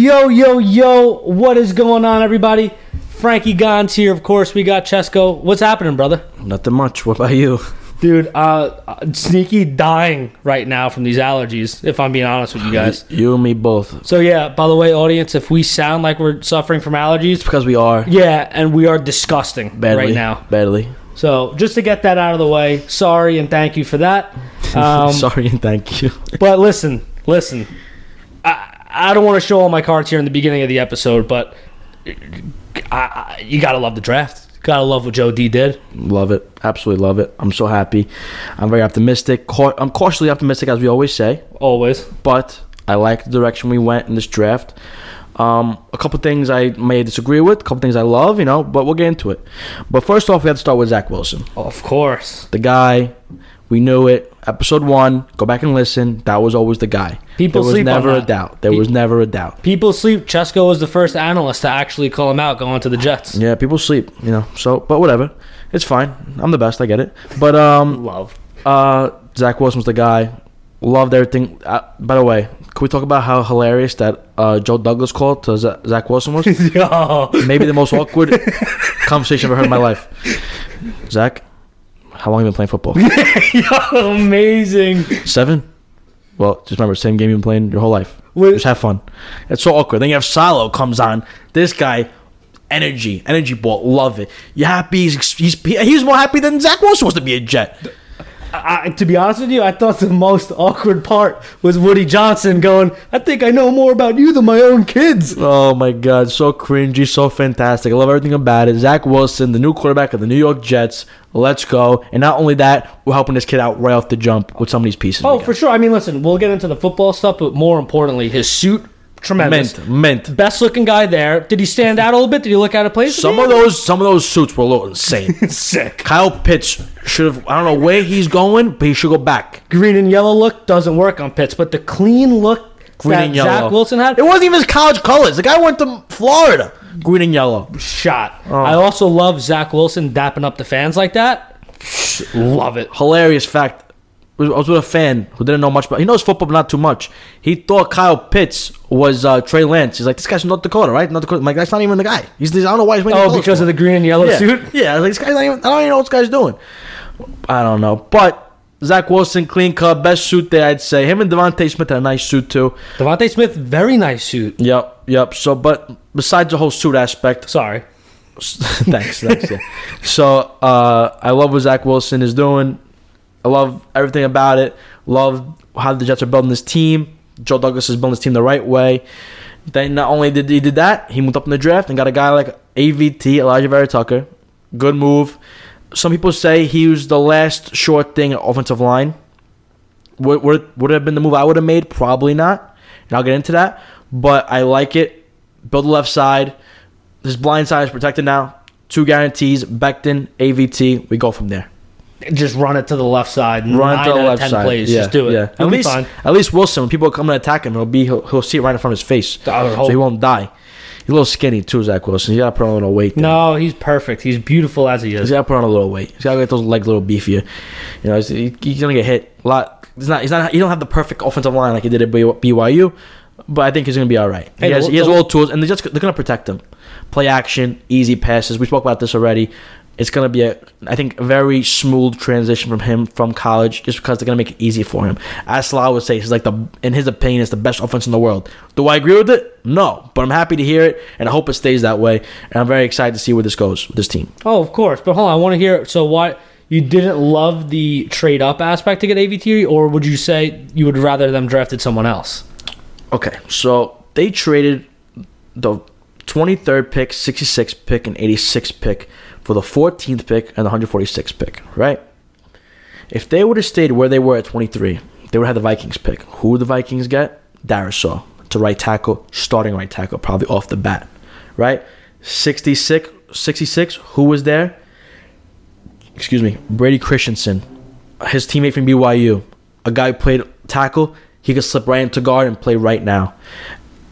Yo, yo, yo, what is going on, everybody? Frankie Gons here, of course. We got Chesco. What's happening, brother? Nothing much. What about you? Dude, uh, sneaky dying right now from these allergies, if I'm being honest with you guys. You and me both. So, yeah, by the way, audience, if we sound like we're suffering from allergies, It's because we are yeah, and we are disgusting badly right now. Badly. So, just to get that out of the way, sorry and thank you for that. Um, Sorry and thank you. But listen, listen. I, don't want to show all my cards here in the beginning of the episode, but I, I, you gotta love the draft. Gotta love what Joe D did. love it. Absolutely love it. I'm so happy. I'm very optimistic. Cau- I'm cautiously optimistic, as we always say. Always. But I like the direction we went in this draft. Um, a couple things I may disagree with. A couple things I love. You know, but we'll get into it. But first off, we have to start with Zach Wilson. Of course. The guy. We knew it. Episode one. Go back and listen. That was always the guy. People there was sleep on never a that. doubt. There Pe- was never a doubt. People sleep. Chesko was the first analyst to actually call him out going to the Jets. Yeah, people sleep, you know. So, but whatever, it's fine. I'm the best. I get it. But um, Love. uh, Zach Wilson was the guy. Loved everything. Uh, by the way, can we talk about how hilarious that uh, Joe Douglas call to Z- Zach Wilson was? Yo. Maybe the most awkward conversation I've ever heard in my life. Zach, how long have you been playing football? Yo, amazing. Seven. Well, just remember, same game you've been playing your whole life. Wait. Just have fun. It's so awkward. Then you have Saleh comes on. This guy, energy, energy ball, love it. You happy? He's he's he's more happy than Zach Wilson was to be a Jet. I, to be honest with you, I thought the most awkward part was Woody Johnson going, I think I know more about you than my own kids. Oh my god, so cringy, so fantastic. I love everything about it. Zach Wilson, the new quarterback of the New York Jets. Let's go. And not only that, we're helping this kid out right off the jump with some of these pieces. Oh, for sure. I mean, listen, we'll get into the football stuff, but more importantly, his suit. Tremendous. mint, mint. Best looking guy there. Did he stand out a little bit? Did he look out of place? Some of those, some of those suits were a little insane. sick. Kyle Pitts should have. I don't know where he's going, but he should go back. Green and yellow look doesn't work on Pitts, but the clean look Green that and yellow. Zach Wilson had, It wasn't even his college colors. The guy went to Florida. Green and yellow. shot. Oh. I also love Zach Wilson dapping up the fans like that. Love it. Hilarious fact. I was with a fan who didn't know much but He knows football, but not too much. He thought Kyle Pitts was uh, Trey Lance. He's like, this guy's from North Dakota, right? North Dakota. I'm like, that's not even the guy. He's. I don't know why he's wearing. Oh, because of the green and yellow yeah. suit? Yeah, like, this guy's not even. I don't even know what this guy's doing. I don't know, but Zach Wilson, clean cut, best suit there. I'd say him and DeVonta Smith had a nice suit too. DeVonta Smith, very nice suit. Yep, yep. So, but besides the whole suit aspect, Sorry. thanks, thanks. Yeah. So uh, I love what Zach Wilson is doing. I love everything about it. Love how the Jets are building this team. Joe Douglas is building this team the right way. Then not only did he did that, he moved up in the draft and got a guy like AVT Alijah Vera-Tucker. Good move. Some people say he was the last short thing at offensive line. Would would would have been the move I would have made? Probably not. And I'll get into that. But I like it. Build the left side. This blind side is protected now. Two guarantees, Becton, AVT. We go from there. Just run it to the left side. And run to the left ten side. plays. Yeah, Just do it. Yeah. He'll At least, fine. at least Wilson, when people come to attack him, he'll be he'll, he'll see it right in front of his face, so he won't die. He's a little skinny too, Zach Wilson. He got to put on a little weight. there. No, he's perfect. He's beautiful as he He's is. got to put on a little weight. He's got to get those legs a little beefier. You know, he's, he- he's gonna get hit a lot. He's not. He's not. He don't have the perfect offensive line like he did at BYU, but I think he's gonna be all right. Hey, he has, the- he has all the tools, and they're just they're gonna protect him. Play action, easy passes. We spoke about this already. It's gonna be a, I think, a very smooth transition from him from college, just because they're gonna make it easy for him. As Saleh would say, he's like the, in his opinion, it's the best offense in the world. Do I agree with it? No, but I'm happy to hear it, and I hope it stays that way. And I'm very excited to see where this goes with this team. Oh, of course. But hold on, I want to hear. So, why you didn't love the trade up aspect to get AVT, or would you say you would rather them drafted someone else? Okay, so they traded the 23rd pick, 66th pick, and 86th pick for the 14th pick and the 146th pick, right? If they would have stayed where they were at 23, they would have the Vikings pick. Who would the Vikings get? Darrisaw to right tackle, starting right tackle, probably off the bat, right? 66, 66 who was there? Excuse me, Brady Christensen, his teammate from BYU, a guy who played tackle. He could slip right into guard and play right now.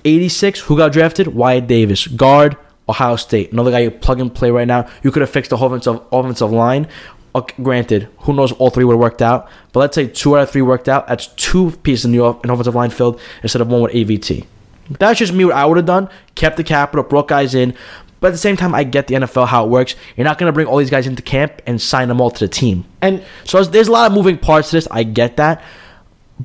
86, who got drafted? Wyatt Davis, guard, Ohio State. Another guy you plug and play right now. You could have fixed the offensive, offensive line. Okay, granted, who knows all three would have worked out. But let's say two out of three worked out. That's two pieces in the in offensive line filled instead of one with AVT. That's just me. What I would have done: kept the capital, brought guys in. But at the same time, I get the NFL how it works. You're not going to bring all these guys into camp and sign them all to the team. And So there's a lot of moving parts to this. I get that,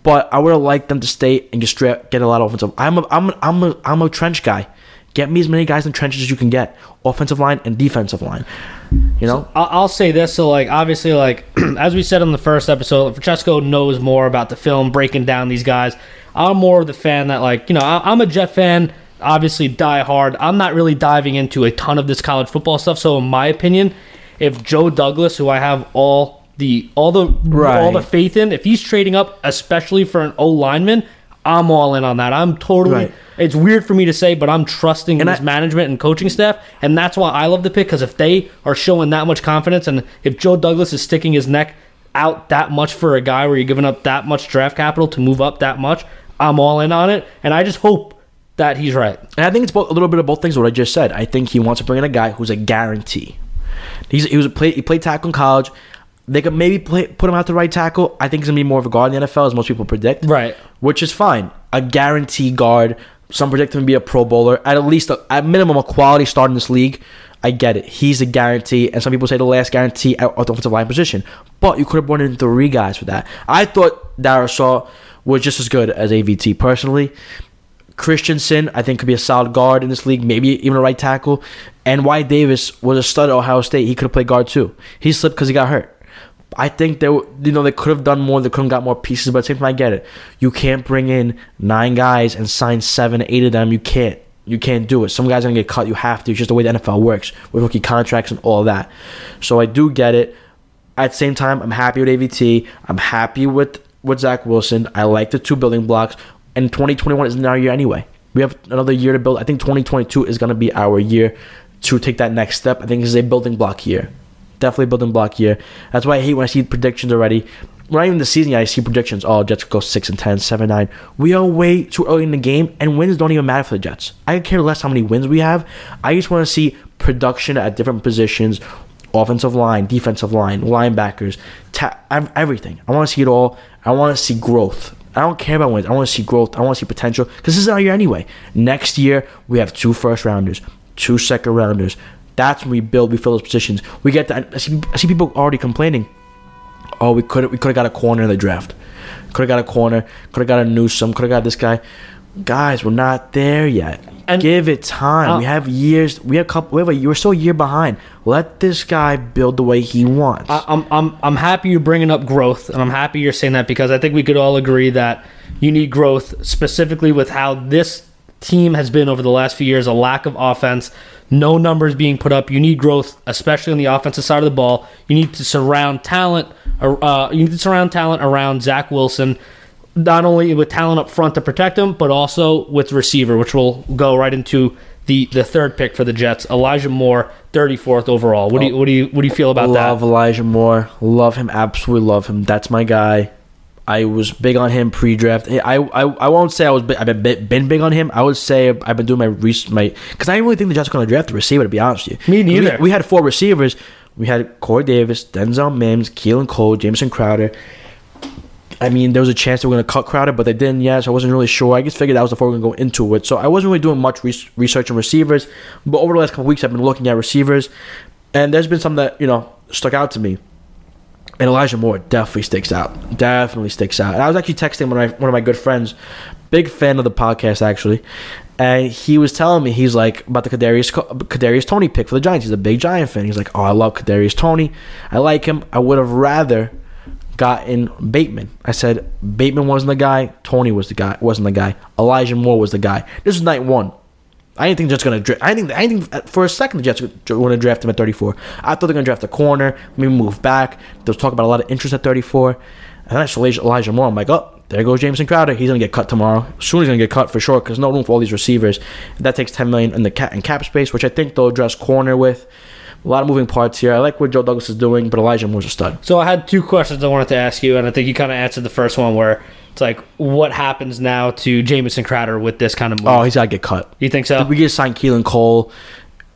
but I would have liked them to stay and just get a lot of offensive. I'm a I'm a, I'm a I'm a trench guy. Get me as many guys in the trenches as you can get, offensive line and defensive line. You know, I'll, I'll say this. So, like, obviously, like, as we said on the first episode, Francesco knows more about the film, breaking down these guys. I'm more of the fan that, like, you know, I'm a Jet fan, obviously, die hard. I'm not really diving into a ton of this college football stuff. So, in my opinion, if Joe Douglas, who I have all the all the all the faith in, if he's trading up, especially for an O lineman, I'm all in on that. I'm totally. Right. It's weird for me to say, but I'm trusting And his I- management and coaching staff, and that's why I love the pick. Because if they are showing that much confidence, and if Joe Douglas is sticking his neck out that much for a guy where you're giving up that much draft capital to move up that much, I'm all in on it, and I just hope that he's right. and I think it's both, a little bit of both things. What I just said. I think he wants to bring in a guy who's a guarantee. He's he was a play he played tackle in college. They could maybe play, put him out the right tackle. I think he's gonna be more of a guard in the NFL, as most people predict. Right. which is fine. A guarantee guard. Some predict him to be a Pro Bowler. At least, a, at minimum, a quality start in this league. I get it. He's a guarantee, and some people say the last guarantee at, at the offensive line position. But you could have brought in three guys for that. I thought Darrisaw was just as good as AVT personally. Christensen, I think, could be a solid guard in this league, maybe even a right tackle. And Wyatt Davis was a stud at Ohio State. He could have played guard too. He slipped because he got hurt. I think they, you know, they could have done more. They could have got more pieces, but same time, I get it. You can't bring in nine guys and sign seven, eight of them. You can't. You can't do it. Some guys are gonna get cut. You have to. It's just the way the NFL works with rookie contracts and all that. So I do get it. At the same time, I'm happy with AVT. I'm happy with with Zach Wilson. I like the two building blocks. And 2021 isn't our year anyway. We have another year to build. I think 2022 is gonna be our year to take that next step. I think this is a building block year. Definitely building block year. That's why I hate when I see predictions already. Not even the season I see predictions. Oh, Jets go 6 and 10, 7 9. We are way too early in the game, and wins don't even matter for the Jets. I care less how many wins we have. I just want to see production at different positions offensive line, defensive line, linebackers, ta- everything. I want to see it all. I want to see growth. I don't care about wins. I want to see growth. I want to see potential because this is our year anyway. Next year, we have two first rounders, two second rounders. That's when we build, we fill those positions. We get that. I see, I see people already complaining. Oh, we could we could have got a corner in the draft. Could have got a corner. Could have got a Newsome. Could have got this guy. Guys, we're not there yet. And- Give it time. Uh, we have years. We have a couple. Have a. We're still a year behind. Let this guy build the way he wants. I, I'm I'm I'm happy you're bringing up growth, and I'm happy you're saying that because I think we could all agree that you need growth, specifically with how this team has been over the last few years. A lack of offense, no numbers being put up. You need growth, especially on the offensive side of the ball. You need to surround talent. Uh, you need to surround talent around Zach Wilson. Not only with talent up front to protect him, but also with receiver, which will go right into the, the third pick for the Jets, Elijah Moore, 34th overall. What do you what do you what do you feel about that? love Elijah Moore. Love him. Absolutely love him. That's my guy. I was big on him pre-draft. I I, I won't say I was. Big, I've been, been big on him. I would say I've been doing my research. My because I didn't really think the Jets were going to draft a receiver. To be honest with you, Me We- neither. We, had four receivers. We had Corey Davis, Denzel Mims, Keelan Cole, Jamison Crowder. I mean, there was a chance they were going to cut Crowder, but they didn't yet, so I wasn't really sure. I just figured that was the four we were going to go into it. So I wasn't really doing much res- research on receivers, but over the last couple weeks, I've been looking at receivers, and there's been some that, you know, stuck out to me. And Elijah Moore definitely sticks out. Definitely sticks out. And I was actually texting one of my, one of my good friends, big fan of the podcast actually, and he was telling me he's like about the Kadarius Kadarius Toney pick for the Giants. He's a big Giant fan. He's like, oh, I love Kadarius Toney. I like him. I would have rather gotten Bateman. I said Bateman wasn't the guy. Toney was the guy. Wasn't the guy. Elijah Moore was the guy. This is night one. I didn't think Jets gonna. Dra- I didn't. I think for a second the Jets going to draft him at 34. I thought they're gonna draft a corner, maybe move back. Was talk about a lot of interest at 34, and saw Elijah, Elijah Moore. I'm like, oh, there goes Jamison Crowder. He's gonna get cut tomorrow. Soon he's gonna get cut for sure because no room for all these receivers. That takes 10 million in the cap in cap space, which I think they'll address corner with. A lot of moving parts here. I like what Joe Douglas is doing, but Elijah Moore's a stud. So I had two questions I wanted to ask you, and I think you kind of answered the first one where it's like, what happens now to Jamison Crowder with this kind of move? Oh, he's gotta get cut. you think so? We just signed Keelan Cole,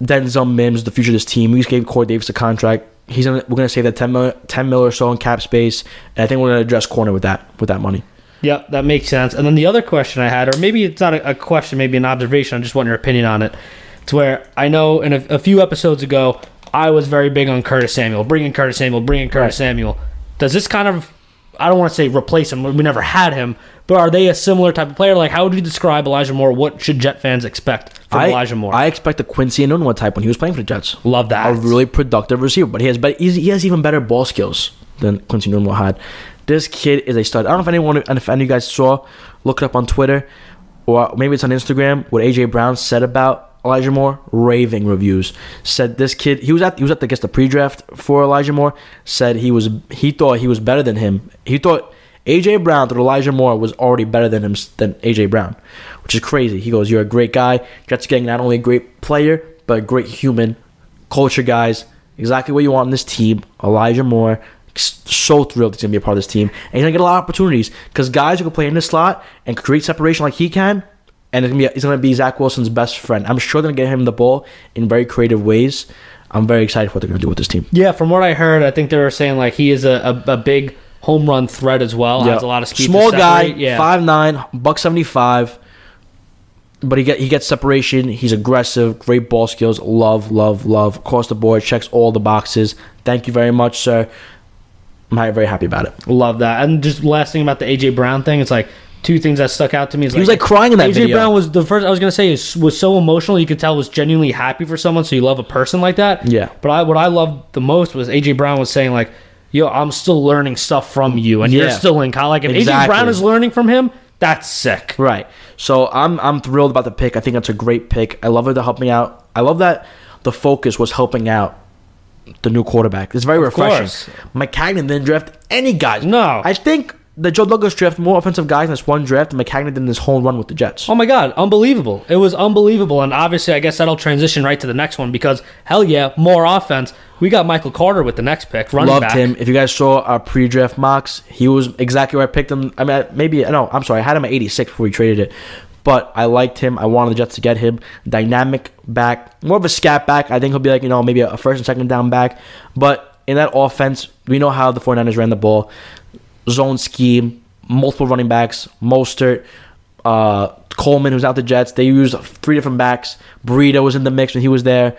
Denzel Mims, the future of this team. We just gave Corey Davis a contract. He's gonna, we're gonna save that 10 million, 10 mil or so in cap space, and I think we're gonna address corner with that with that money. Yep, that makes sense. And then the other question I had, or maybe it's not a, a question, maybe an observation. I just want your opinion on it. It's where I know in a, a few episodes ago, I was very big on Curtis Samuel, bringing Curtis Samuel, bringing Curtis Right. Samuel. Does this kind of, I don't want to say replace him, we never had him, but are they a similar type of player? Like, how would you describe Elijah Moore? What should Jet fans expect from I, Elijah Moore? I expect a Quincy Enunwa type when he was playing for the Jets. Love that. A really productive receiver, but he has better, he's, he has even better ball skills than Quincy Enunwa had. This kid is a stud. I don't know if anyone, and if any of you guys saw, look it up on Twitter, or maybe it's on Instagram. What AJ Brown said about Elijah Moore, raving reviews. Said this kid, he was at he was at the, guess the pre-draft for Elijah Moore. Said he was he thought he was better than him. He thought AJ Brown thought Elijah Moore was already better than him than AJ Brown, which is crazy. He goes, "You're a great guy. Jets getting not only a great player but a great human, culture guys. Exactly what you want in this team. Elijah Moore." So thrilled he's gonna be a part of this team, and he's gonna get a lot of opportunities because guys who can play in this slot and create separation like he can, and it's gonna be, he's gonna be Zach Wilson's best friend. I'm sure they're gonna get him the ball in very creative ways. I'm very excited for what they're gonna do with this team. yeah, from what I heard, I think they were saying like he is a, a, a big home run threat as well. Has a lot of speed. to Small guy. Yeah. five nine, buck seventy five. But he get he gets separation. He's aggressive, great ball skills. Love, love, love across the board. Checks all the boxes. Thank you very much, sir. I'm very happy about it. Love that. And just last thing about the AJ Brown thing, it's like two things that stuck out to me. Is He was like crying in that AJ video. Brown was the first I was gonna say is, was so emotional. You could tell was genuinely happy for someone. So you love a person like that. Yeah. But I what I loved the most was AJ Brown was saying like, "Yo, I'm still learning stuff from you, and you're still in college." Like if AJ Brown is learning from him, that's sick. Right. So I'm I'm thrilled about the pick. I think that's a great pick. I love it to help me out. I love that the focus was helping out the new quarterback. It's very refreshing. course. Maccagnan didn't draft any guys. No. I think the Joe Douglas draft more offensive guys in this one draft than Maccagnan did in this whole run with the Jets. Oh my god, unbelievable. It was unbelievable. And obviously I guess that'll transition right to the next one because hell yeah, more offense. We got Michael Carter with the next pick, running Loved back. him. If you guys saw our pre-draft mocks, he was exactly where I picked him. I mean, maybe no, I'm sorry, I had him at 86 before we traded it, but I liked him. I wanted the Jets to get him. Dynamic back, more of a scat back. I think he'll be like you know maybe a first and second down back, but in that offense, we know how the 49ers ran the ball, zone scheme, multiple running backs, Mostert. Uh, Coleman, who's out the Jets, they used three different backs. Burrito was in the mix when he was there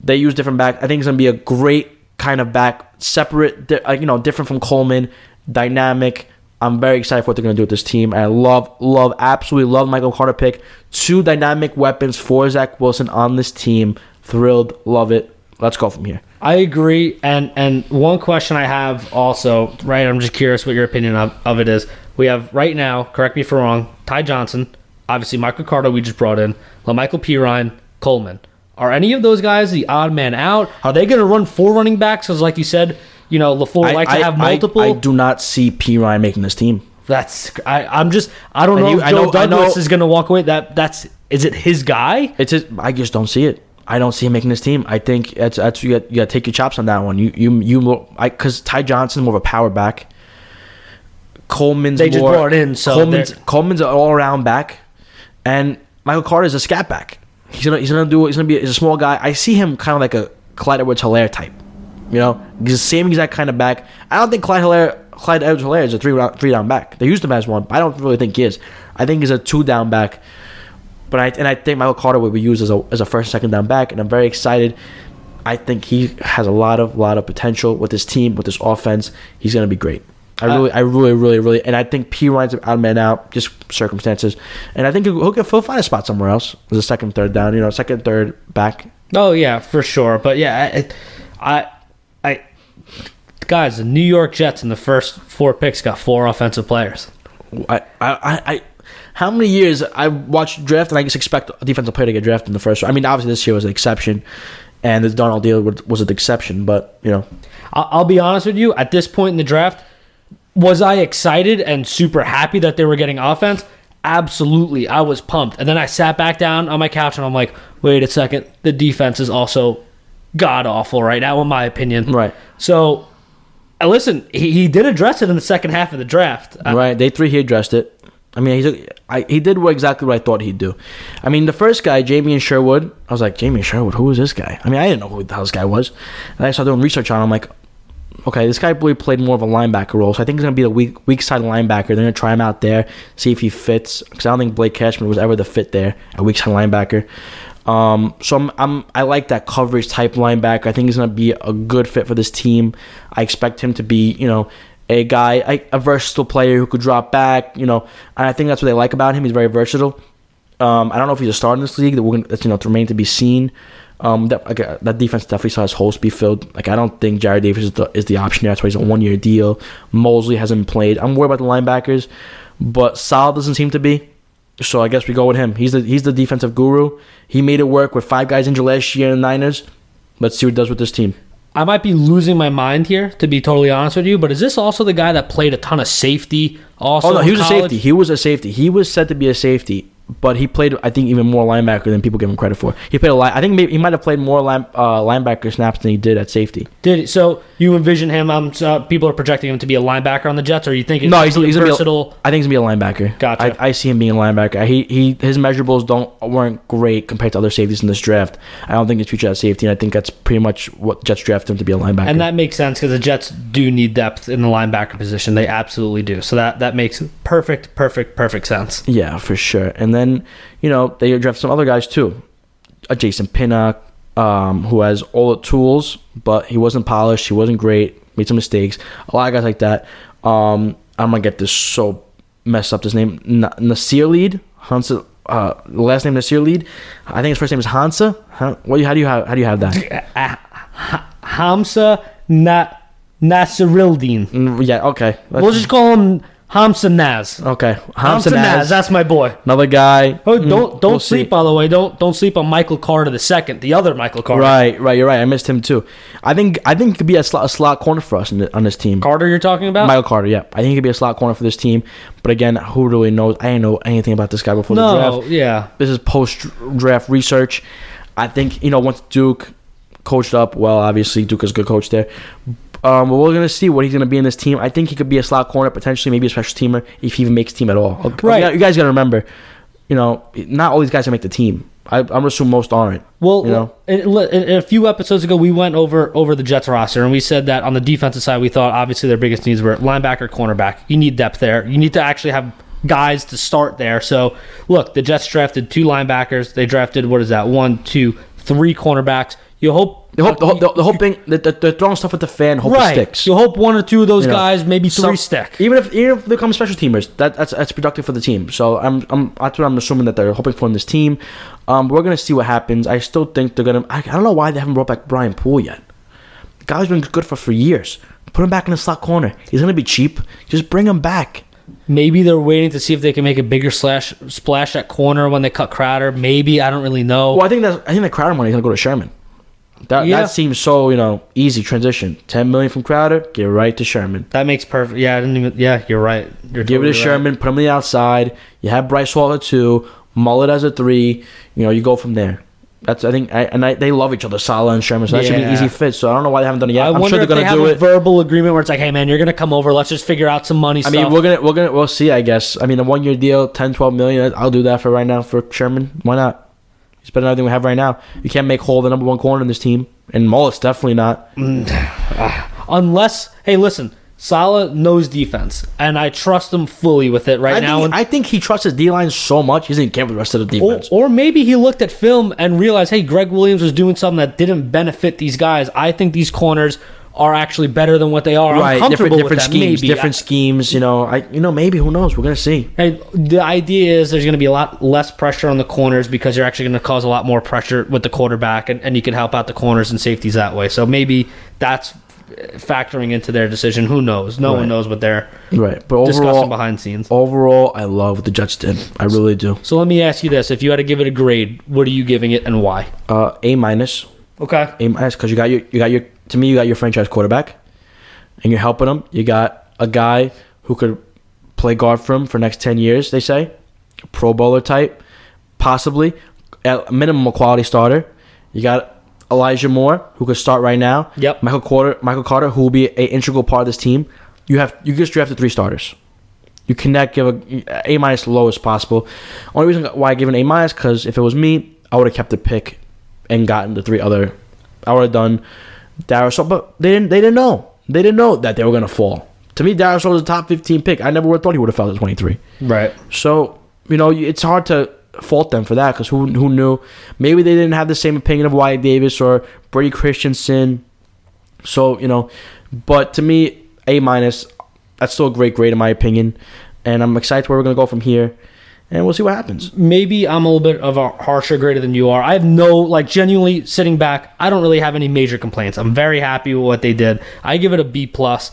they use different back. I think it's gonna be a great kind of back, separate, di- like you know, different from Coleman, dynamic. I'm very excited for what they're gonna do with this team. I love, love, absolutely love Michael Carter pick. Two dynamic weapons for Zach Wilson on this team. Thrilled, love it. Let's go from here. I agree. And and one question I have also, right? I'm just curious what your opinion of, of it is. We have right now, correct me if I'm wrong, Ty Johnson, obviously Michael Carter we just brought in, La'Mical Perine, Coleman. Are any of those guys the odd man out? Are they going to run four running backs? Because like you said, you know, LaFleur like to have multiple. I, do not see Perine making this team. that's I, I'm just I don't And know you- I Joe know- I Douglas know- is going to walk away. That that's is it his guy? It's just, I just don't see it. I don't see him making this team. I think that's that's you got, you got to take your chops on that one. You you you I because Ty Johnson more of a power back. Coleman's They just more, brought in, so Coleman's they're- Coleman's an all around back, and Michael Carter is a scat back. He's gonna he's gonna do he's gonna be he's a small guy. I see him kind of like a Clyde Edwards Helaire type. You know, he's the same exact kind of back. I don't think Clyde Helaire Clyde Edwards Helaire is a three round, three down back. They used him as one, but I don't really think he is. I think he's a two down back. But I and I think Michael Carter will be used as a as a first second down back, and I'm very excited. I think he has a lot of lot of potential with this team, with this offense. He's gonna be great. I Uh, really, I really, really, really, and I think Perine's an odd man out, just circumstances, and I think he'll, get- he'll find a spot somewhere else as a second, third down, you know, second, third back. Oh yeah, for sure. But yeah, I, I, I guys, the New York Jets in the first four picks got four offensive players. I, I, I how many years I watched draft and I just expect a defensive player to get drafted in the first round. I mean, obviously this year was an exception, and the Darnold deal was an exception, but you know, I'll, I'll be honest with you. At this point in the draft, was I excited and super happy that they were getting offense? Absolutely, I was pumped. And then I sat back down on my couch and I'm like, wait a second, the defense is also god awful right now, in my opinion. right, So, uh, listen, he, he did address it in the second half of the draft. Uh, right. Day three, he addressed it. I mean, he did what exactly what I thought he'd do. I mean, the first guy, Jamien Sherwood, I was like, Jamien Sherwood, who is this guy? I mean, I didn't know who the hell this guy was, and I started doing research on him. I'm like, okay, this guy really played more of a linebacker role, so I think he's gonna be the weak weak side linebacker. They're gonna try him out there, see if he fits. Because I don't think Blake Cashman was ever the fit there, a weak side linebacker. Um, so I'm, I'm I like that coverage type linebacker. I think he's gonna be a good fit for this team. I expect him to be, you know, a guy, a, a versatile player who could drop back, you know, and I think that's what they like about him. He's very versatile. Um, I don't know if he's a star in this league. That we're that's you know to remain to be seen. Um, that like, uh, that defense definitely saw his holes be filled. Like I don't think Jarrad Davis is the, is the option there. That's why he's a one year deal. Mosley hasn't played. I'm worried about the linebackers, but Sal doesn't seem to be. So I guess we go with him. He's the he's the defensive guru. He made it work with five guys injured last year in the Niners. Let's see what he does with this team. I might be losing my mind here, to be totally honest with you. But is this also the guy that played a ton of safety? Also, Oh no, he was a safety. He was a safety. He was said to be a safety, but he played I think even more linebacker than people give him credit for. He played a lot. I think maybe he might have played more line, uh, linebacker snaps than he did at safety. Did so? You envision him? Um, uh, people are projecting him to be a linebacker on the Jets, or are you think No, he's, he's gonna be. versatile? A, I think he's gonna be a linebacker. Gotcha. I, I see him being a linebacker. He he his measurables don't weren't great compared to other safeties in this draft. I don't think he's future at safety, and I think that's pretty much what Jets drafted him to be a linebacker. And that makes sense because the Jets do need depth in the linebacker position. They absolutely do. So that that makes perfect, perfect, perfect sense. Yeah, for sure. And then, you know, they draft some other guys too. A Jason Pinnock, um, who has all the tools, but he wasn't polished. He wasn't great. Made some mistakes. A lot of guys like that. Um, I'm gonna get this so messed up. This name N- Nasir Lead Hansa. Uh, the last name Nasir Lead. I think his first name is Hansa. Huh? What? How do you have? How do you have that? Hamza Na Nasirildeen. Mm, yeah. Okay. Let's- We'll just call him Hamza Naz. okay. Hamza Hamza Naz. Naz. That's my boy. Another guy. Oh, Mm, don't don't we'll see. sleep by the way. Don't don't sleep on Michael Carter the second, the other Michael Carter. Right, right. You're right. I missed him too. I think I think he could be a slot, a slot corner for us in the, on this team. Carter, you're talking about? Michael Carter, yeah. I think he could be a slot corner for this team. But again, who really knows? I didn't know anything about this guy before the no, draft. yeah. This is post draft research. I think, you know, once Duke coached up, well, obviously Duke is a good coach there. Um, but we're going to see what he's going to be in this team. I think he could be a slot corner, potentially maybe a special teamer if he even makes team at all. Okay, Right. You guys got to remember, you know, not all these guys can make the team. I, I'm going to assume most aren't. Well, You know? in- in a few episodes ago, we went over over the Jets roster, and we said that on the defensive side, we thought obviously their biggest needs were linebacker, cornerback. You need depth there. You need to actually have guys to start there. So, look, the Jets drafted two linebackers. They drafted what is that? One, two, three cornerbacks. You hope. The hope, the, hope, the, hoping that the, they're throwing stuff at the fan, hope right. it sticks. You hope one or two of those You know, guys, maybe three Some- stick. Even if even if they become special teamers, that, that's that's productive for the team. So I'm I'm that's what I'm assuming that they're hoping for in this team. Um, we're gonna see what happens. I still think they're gonna. I, I don't know why they haven't brought back Brian Poole yet. The guy's been good for for years. Put him back in the slot corner. He's gonna be cheap. Just bring him back. Maybe they're waiting to see if they can make a bigger slash splash at corner when they cut Crowder. Maybe I don't really know. Well, I think that I think the Crowder money is gonna go to Sherman. That Yeah. that seems so you know easy transition. Ten million from Crowder, get right to Sherman. That makes perfect. Yeah, I didn't even. Yeah, you're right. You're Give it totally to right. Sherman. Put him on the outside. You have Bryce Hall at two. Mullet as a three. You know, you go from there. That's I think, I, and I, they love each other, Saleh and Sherman. So that should be an easy fit. So I don't know why they haven't done it yet. I I'm wonder sure they're if gonna have do a it. verbal agreement where it's like, hey man, you're gonna come over. Let's just figure out some money I stuff. mean, we're gonna we're gonna we'll see. I guess. I mean, a one year deal, 10, 12 million. I'll do that for right now for Sherman. Why not? He's better than everything we have right now. You can't make Hall the number one corner in this team, and Mullet's definitely not. Mm. Unless, hey, listen, Saleh knows defense, and I trust him fully with it right I now. think, and- I think he trusts his D line so much he doesn't care with the rest of the or, defense. or maybe he looked at film and realized, hey, Gregg Williams was doing something that didn't benefit these guys. I think these corners are actually better than what they are. Right, different comfortable different with that. schemes, Maybe. different schemes. You know, I you know maybe who knows? We're gonna see. Hey, the idea is there's going to be a lot less pressure on the corners because you're actually going to cause a lot more pressure with the quarterback, and, and you can help out the corners and safeties that way. So maybe that's factoring into their decision. Who knows? No Right. one knows what they're Right, but discussing overall, behind scenes. overall, I love what the Jets did. I really do. So let me ask you this: If you had to give it a grade, what are you giving it, and why? Uh, a minus, Okay. A minus, because you got your you got your to me you got your franchise quarterback, and you're helping him. You got a guy who could play guard for him for next ten years. They say, Pro Bowler type, possibly at minimum a quality starter. You got Elijah Moore who could start right now. Yep. Michael Carter, Michael Carter who will be an integral part of this team. You have you just drafted three starters. You cannot give a A minus the lowest possible. Only reason why I give an A minus because if it was me, I would have kept the pick and gotten the three other. I would have done Darius. But they didn't. They didn't know. They didn't know that they were gonna fall. To me, Darius was a top 15 pick. I never would have thought he would have fell at 23. Right. So you know, it's hard to fault them for that because who who knew? Maybe they didn't have the same opinion of Wyatt Davis or Brady Christensen. So you know, but to me, A minus. That's still a great grade in my opinion, and I'm excited where we're gonna go from here, and we'll see what happens. maybe I'm a little bit of a harsher grader than you are. I have no like genuinely sitting back. I don't really have any major complaints. I'm very happy with what they did. I give it a B plus.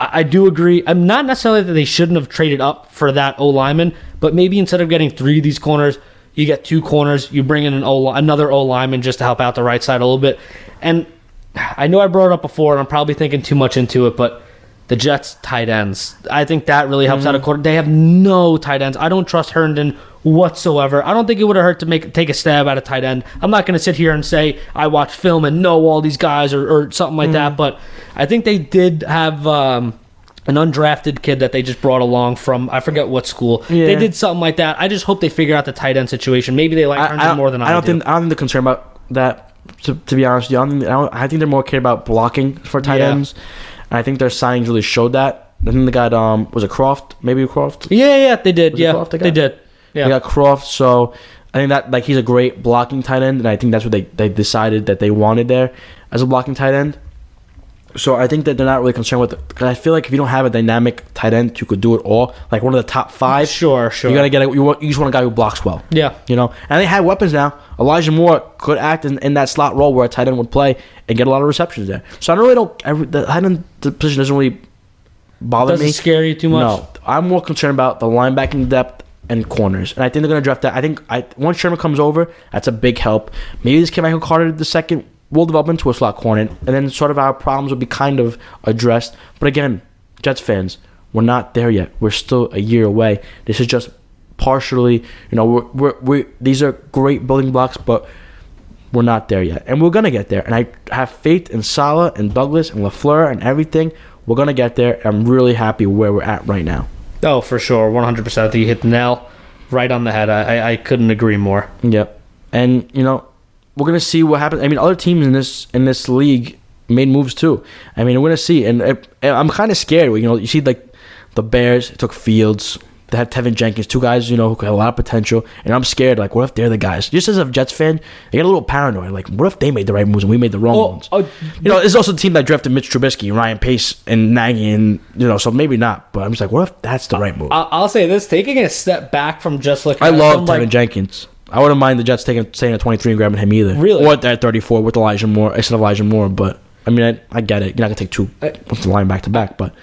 I, I do agree. I'm not necessarily that they shouldn't have traded up for that O lineman, but maybe instead of getting three of these corners, you get two corners. You bring in an O another O lineman just to help out the right side a little bit. And I know I brought it up before, and I'm probably thinking too much into it, but the Jets tight ends. I think that really helps out a quarter. They have no tight ends. I don't trust Herndon whatsoever. I don't think it would have hurt to make take a stab at a tight end. I'm not going to sit here and say I watch film and know all these guys or, or something like that, but I think they did have um, an undrafted kid that they just brought along from I forget what school. They did something like that. I just hope they figure out the tight end situation. Maybe they like I, Herndon I, more than I, I don't do. think I don't think they're concerned about that. To, to be honest, with you. I, don't think, I, don't, I think they're more cared about blocking for tight Yeah. ends, and I think their signings really showed that. I think they got um was it Kroft maybe Kroft yeah, yeah, they did. Was Yeah, Kroft they they did. Yeah. They got Kroft, so I think that like he's a great blocking tight end, and I think that's what they, they decided that they wanted there as a blocking tight end. So I think that they're not really concerned with it because I feel like if you don't have a dynamic tight end who could do it all, like one of the top five, Sure, sure. you gotta get a, you, want, you just want a guy who blocks well. yeah. You know, and they have weapons now. Elijah Moore could act in, in that slot role where a tight end would play and get a lot of receptions there. So I don't really don't. Every, the tight end the position doesn't really bother Doesn't me. scare you too much. No, I'm more concerned about the linebacking depth and corners, and I think they're gonna draft that. I think I once Sherman comes over, that's a big help. Maybe this Michael Carter the second will develop into a slot corner, and then sort of our problems will be kind of addressed. But again, Jets fans, we're not there yet. We're still a year away. This is just partially, you know, we're, we're, we're these are great building blocks, but we're not there yet, and we're gonna get there. And I have faith in Saleh and Douglas and Lafleur and everything. We're gonna get there. I'm really happy where we're at right now. Oh, for sure, one hundred percent. I think you hit the nail right on the head. I, I, I couldn't agree more. Yep. And you know, we're gonna see what happens. I mean, other teams in this in this league made moves too. I mean, we're gonna see, and it, I'm kind of scared. You know, you see like the Bears took Fields. They had Teven Jenkins, two guys you know who have a lot of potential, and I'm scared. Like, what if they're the guys? Just as a Jets fan, I get a little paranoid. Like, what if they made the right moves and we made the wrong Oh, ones? oh, You know, it's also the team that drafted Mitch Trubisky, Ryan Pace, and Nagy, and you know, so maybe not. But I'm just like, what if that's the right move? I'll, say this: taking a step back from just looking. I at love from, Teven like, Jenkins. I wouldn't mind the Jets taking staying at 23 and grabbing him either. Really? Or at 34 with Elijah Moore instead of Elijah Moore. But I mean, I, I get it. You're not gonna take two I- the line back to back. But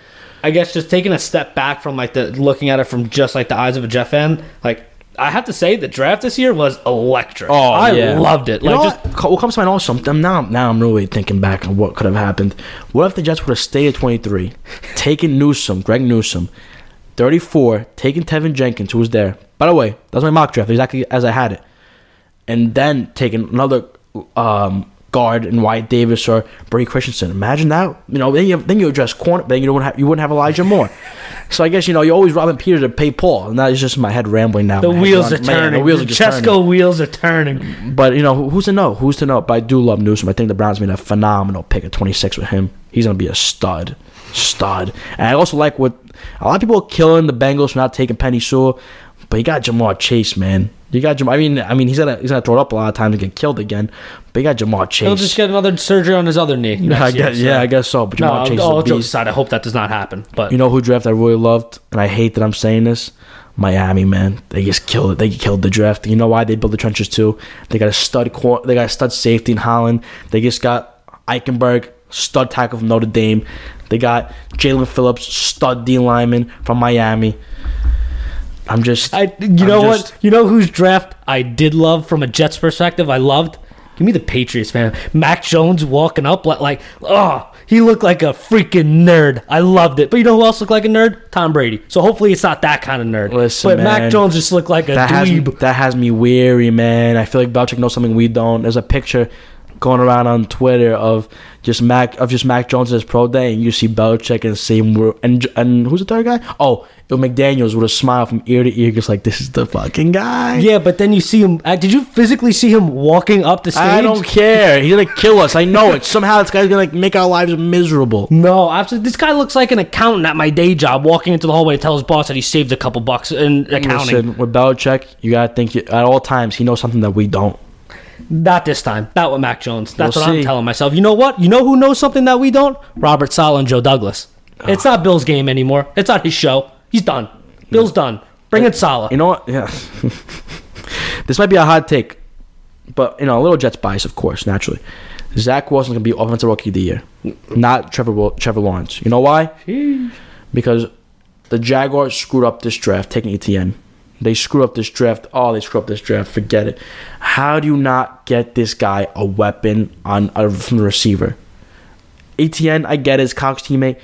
I guess just taking a step back from like the looking at it from just like the eyes of a Jeff fan, like I have to say the draft this year was electric. Oh, I loved it. You Like just what? What comes to mind also? Now now I'm really thinking back on what could have happened. What if the Jets would have stayed at 23, taken Newsome, Greg Newsome, 34, taking Teven Jenkins, who was there. By the way, that was my mock draft exactly as I had it, and then taking another um, guard in Wyatt Davis or Brady Christensen. Imagine that. You know, then you then you address corner, then you don't have you wouldn't have Elijah Moore. So I guess you know you're always robbing Peter to pay Paul, and that is just my head rambling now. the head's wheels are man, turning. The wheels are just turning. Chesco wheels are turning. But you know, who's to know? Who's to know? But I do love Newsome. I think the Browns made a phenomenal pick at 26 with him. He's gonna be a stud, stud. And I also like what a lot of people are killing the Bengals for not taking Penei Sewell, but you got Ja'Marr Chase, man. You got Ja'Marr. I mean, I mean, he's gonna he's gonna throw it up a lot of times and get killed again. But you got Ja'Marr Chase. He'll just get another surgery on his other knee. Yeah, I next year, guess, so- yeah, I guess so. But No, Ja'Marr Chase all is a jokes aside, I hope that does not happen. But You know who draft I really loved, and I hate that I'm saying this. Miami, man, they just killed it. They killed the draft. You know why? They built the trenches too. They got a stud. They got a stud safety in Holland. They just got Eichenberg, stud tackle from Notre Dame. They got Jaelan Phillips, stud D lineman from Miami. I'm just. I, you I'm know just- what? You know whose draft I did love from a Jets perspective. I loved. Give me the Patriots, man. Mac Jones walking up like, like, oh, he looked like a freaking nerd. I loved it. But you know who else looked like a nerd? Tom Brady. So hopefully it's not that kind of nerd. Listen, but man. Mac Jones just looked like a That has, dweeb. that has me weary, man. I feel like Belichick knows something we don't. There's a picture. Going around on Twitter of just Mac of just Mac Jones his pro day, and you see Belichick and same and and who's the third guy? Oh, it was McDaniel's with a smile from ear to ear, just like this is the fucking guy. Yeah, but then you see him. uh, Did you physically see him walking up the stage? I don't care. He's gonna kill us. I know it. Somehow this guy's gonna like make our lives miserable. No, absolutely. This guy looks like an accountant at my day job, walking into the hallway to tell his boss that he saved a couple bucks in accounting. Listen, with Belichick, you gotta think at all times he knows something that we don't. Not this time. Not with Mac Jones. That's We'll what I'm telling myself. You know what? You know who knows something that we don't? Robert Saleh and Joe Douglas. It's not Bill's game anymore. It's not his show. He's done. Bill's done. Bring in Saleh. You know what? Yeah. this might be a hot take, but you know, a little Jets bias, of course, naturally. Zach Wilson's gonna be offensive rookie of the year, not Trevor Trevor Lawrence. You know why? Because the Jaguars screwed up this draft taking Etienne. They screw up this draft. Oh, they screw up this draft. Forget it. How do you not get this guy a weapon on uh, from the receiver? Etienne, I get his Cox teammate.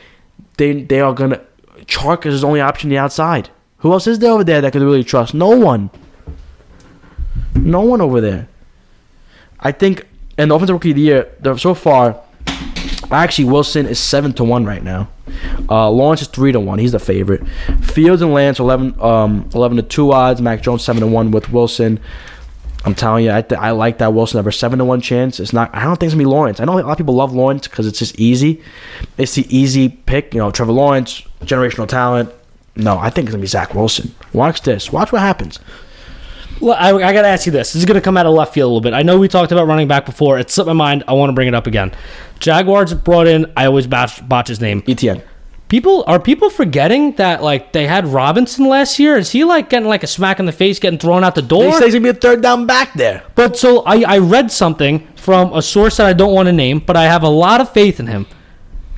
They they are gonna Chark is his only option on the outside. Who else is there over there that could really trust? No one. No one over there. I think in the offensive rookie of the year, so far, actually Wilson is seven to one right now. Uh, Lawrence is three to one. He's the favorite. Fields and Lance 11, um, 11 to two odds. Mac Jones seven to one with Wilson. I'm telling you, I, th- I like that Wilson ever seven to one chance. It's not. I don't think it's gonna be Lawrence. I know a lot of people love Lawrence because it's just easy. It's the easy pick. You know, Trevor Lawrence, generational talent. No, I think it's gonna be Zach Wilson. Watch this. Watch what happens. Well, I, I got to ask you this. This is going to come out of left field a little bit. I know we talked about running back before. It slipped my mind. I want to bring it up again. Jaguars brought in, I always botch, botch his name. Etienne. People are people forgetting that like they had Robinson last year? Is he like getting like a smack in the face, getting thrown out the He door? says he's gonna be a third down back there. But so I, I read something from a source that I don't want to name, but I have a lot of faith in him.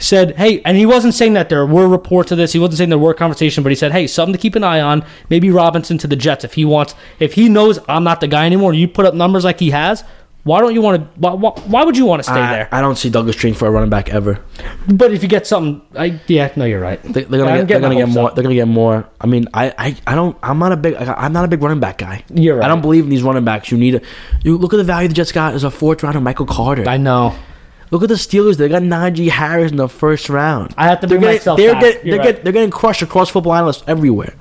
Said, hey, and he wasn't saying that there were reports of this. He wasn't saying there were conversation, but he said, hey, something to keep an eye on. Maybe Robinson to the Jets if he wants. If he knows I'm not the guy anymore, you put up numbers like he has. Why don't you want to? Why, why, would you want to stay I, there? I don't see Douglas trading for a running back ever. But if you get something, I yeah, no, you're right. They, they're I'm gonna get, they're gonna get more. up. They're gonna get more. I mean, I, I, I don't. I'm not a big. I'm not a big running back guy. You're right. I don't believe in these running backs. You need a. You look at the value the Jets got as a fourth rounder, Michael Carter. I know. Look at the Steelers. They got Najee Harris in the first round. I have to They're bring getting, myself they're, back. get- they're, right. get- they're getting crushed across football analysts everywhere.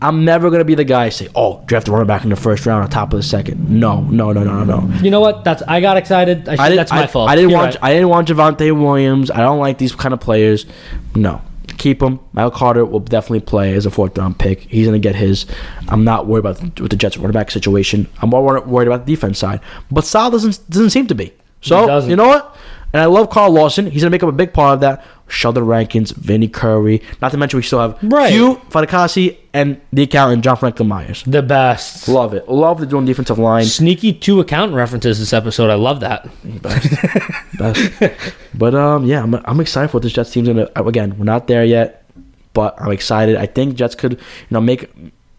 I'm never gonna be the guy to say, "Oh, draft a running back in the first round on top of the second. No, no, no, no, no, no. You know what? That's I got excited. I, should, I didn't, that's my I, fault. I didn't You're want. right. I didn't want Javonte Williams. I don't like these kind of players. No, keep him. Michael Carter will definitely play as a fourth round pick. He's gonna get his. I'm not worried about the, with the Jets running back situation. I'm more worried about the defense side. But Sal doesn't doesn't seem to be. So you know what? And I love Carl Lawson. He's gonna make up a big part of that. Sheldon Rankins, Vinny Curry. Not to mention we still have Right. Hugh Fatukasi and the accountant John Franklin Myers. the best. Love it. Love the doing defensive line. Sneaky two accountant references this episode. I love that. Best. but um, yeah, I'm, I'm excited for what this Jets team's gonna. Again, we're not there yet, but I'm excited. I think Jets could, you know, make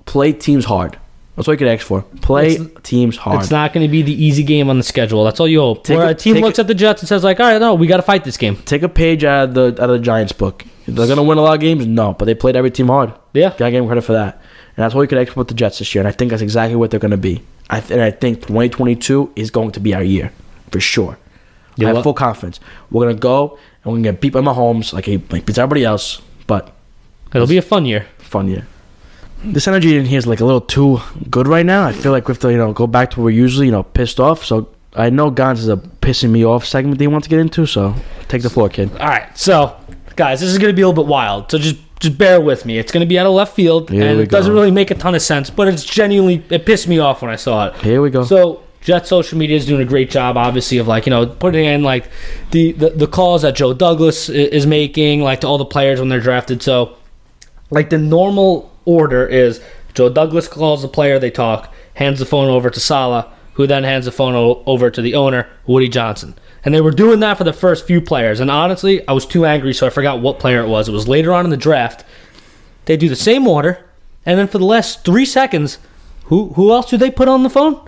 play teams hard. That's what you could ask for. Play teams hard. It's not going to be the easy game on the schedule. That's all you hope. Take Where a- a team take looks a- at the Jets and says like, "All right, no, we got to fight this game." Take a page out of the out of the Giants book. They're gonna win a lot of games, no, but they played every team hard. Yeah. Gotta give them credit for that. And that's what you could expect with the Jets this year. And I think that's exactly what they're gonna be. I th- and I think 2022 is going to be our year for sure. You I have lo- full confidence. We're gonna go and we're gonna get beat by Mahomes like he like beats everybody else, but It'll be a fun year. fun year. This energy in here is like a little too good right now. I feel like we have to, you know, go back to where we're usually, you know, pissed off. So I know Gons is a pissing me off segment they want to get into. So take the floor, kid. All right, so guys, this is going to be a little bit wild. So just just bear with me. It's going to be out of left field, Here and we it doesn't go. really make a ton of sense. But it's genuinely it pissed me off when I saw it. Here we go. So Jet social media is doing a great job, obviously, of like you know putting in like the the, the calls that Joe Douglas is making, like to all the players when they're drafted. So like the normal order is Joe Douglas calls the player, they talk, hands the phone over to Saleh, who then hands the phone o- over to the owner, Woody Johnson. And they were doing that for the first few players. And honestly, I was too angry, so I forgot what player it was. It was later on in the draft. They do the same order, and then for the last three seconds, who who else do they put on the phone?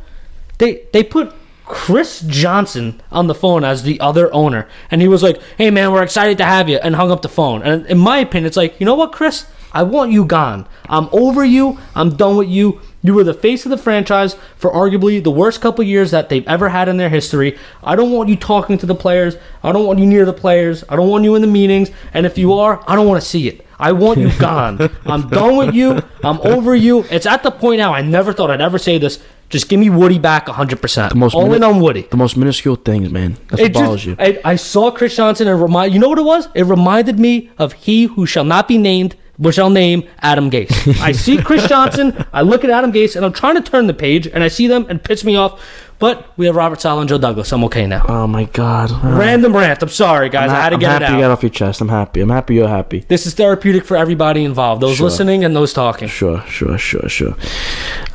They they put Chris Johnson on the phone as the other owner, and he was like, "Hey man, we're excited to have you," and hung up the phone. And in my opinion, it's like, you know what, Chris? I want you gone. I'm over you. I'm done with you. You were the face of the franchise for arguably the worst couple years that they've ever had in their history. I don't want you talking to the players. I don't want you near the players. I don't want you in the meetings. And if you are, I don't want to see it. I want you gone. I'm done with you. I'm over you. It's at the point now. I never thought I'd ever say this. Just give me Woody back 100%. The most All in mini- on Woody. The most minuscule things, man. That's It what bothers just, you. I, I saw Chris Johnson and remind you know what it was? It reminded me of he who shall not be named, but shall name Adam Gase. I see Chris Johnson, I look at Adam Gase, and I'm trying to turn the page, and I see them and piss me off. But we have Robert Saleh and Joe Douglas. I'm okay now. Oh my god. Uh, Random rant. I'm sorry, guys. I'm, I had to I'm get happy it you out. got off your chest. I'm happy. I'm happy you're happy. This is therapeutic for everybody involved. Those Sure. listening and those talking. Sure, sure, sure, sure.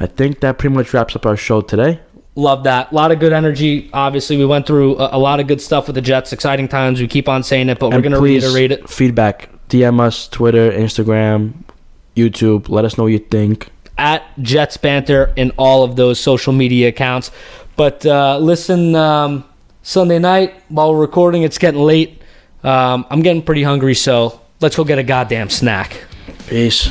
I think that pretty much wraps up our show today. Love that. A lot of good energy. Obviously, we went through a, a lot of good stuff with the Jets. Exciting times. We keep on saying it, but we're going to reiterate it. Feedback. DM us, Twitter, Instagram, YouTube. Let us know what you think. at Jets Banter in all of those social media accounts. But uh, listen, um, Sunday night while we're recording, it's getting late. Um, I'm getting pretty hungry, so let's go get a goddamn snack. Peace.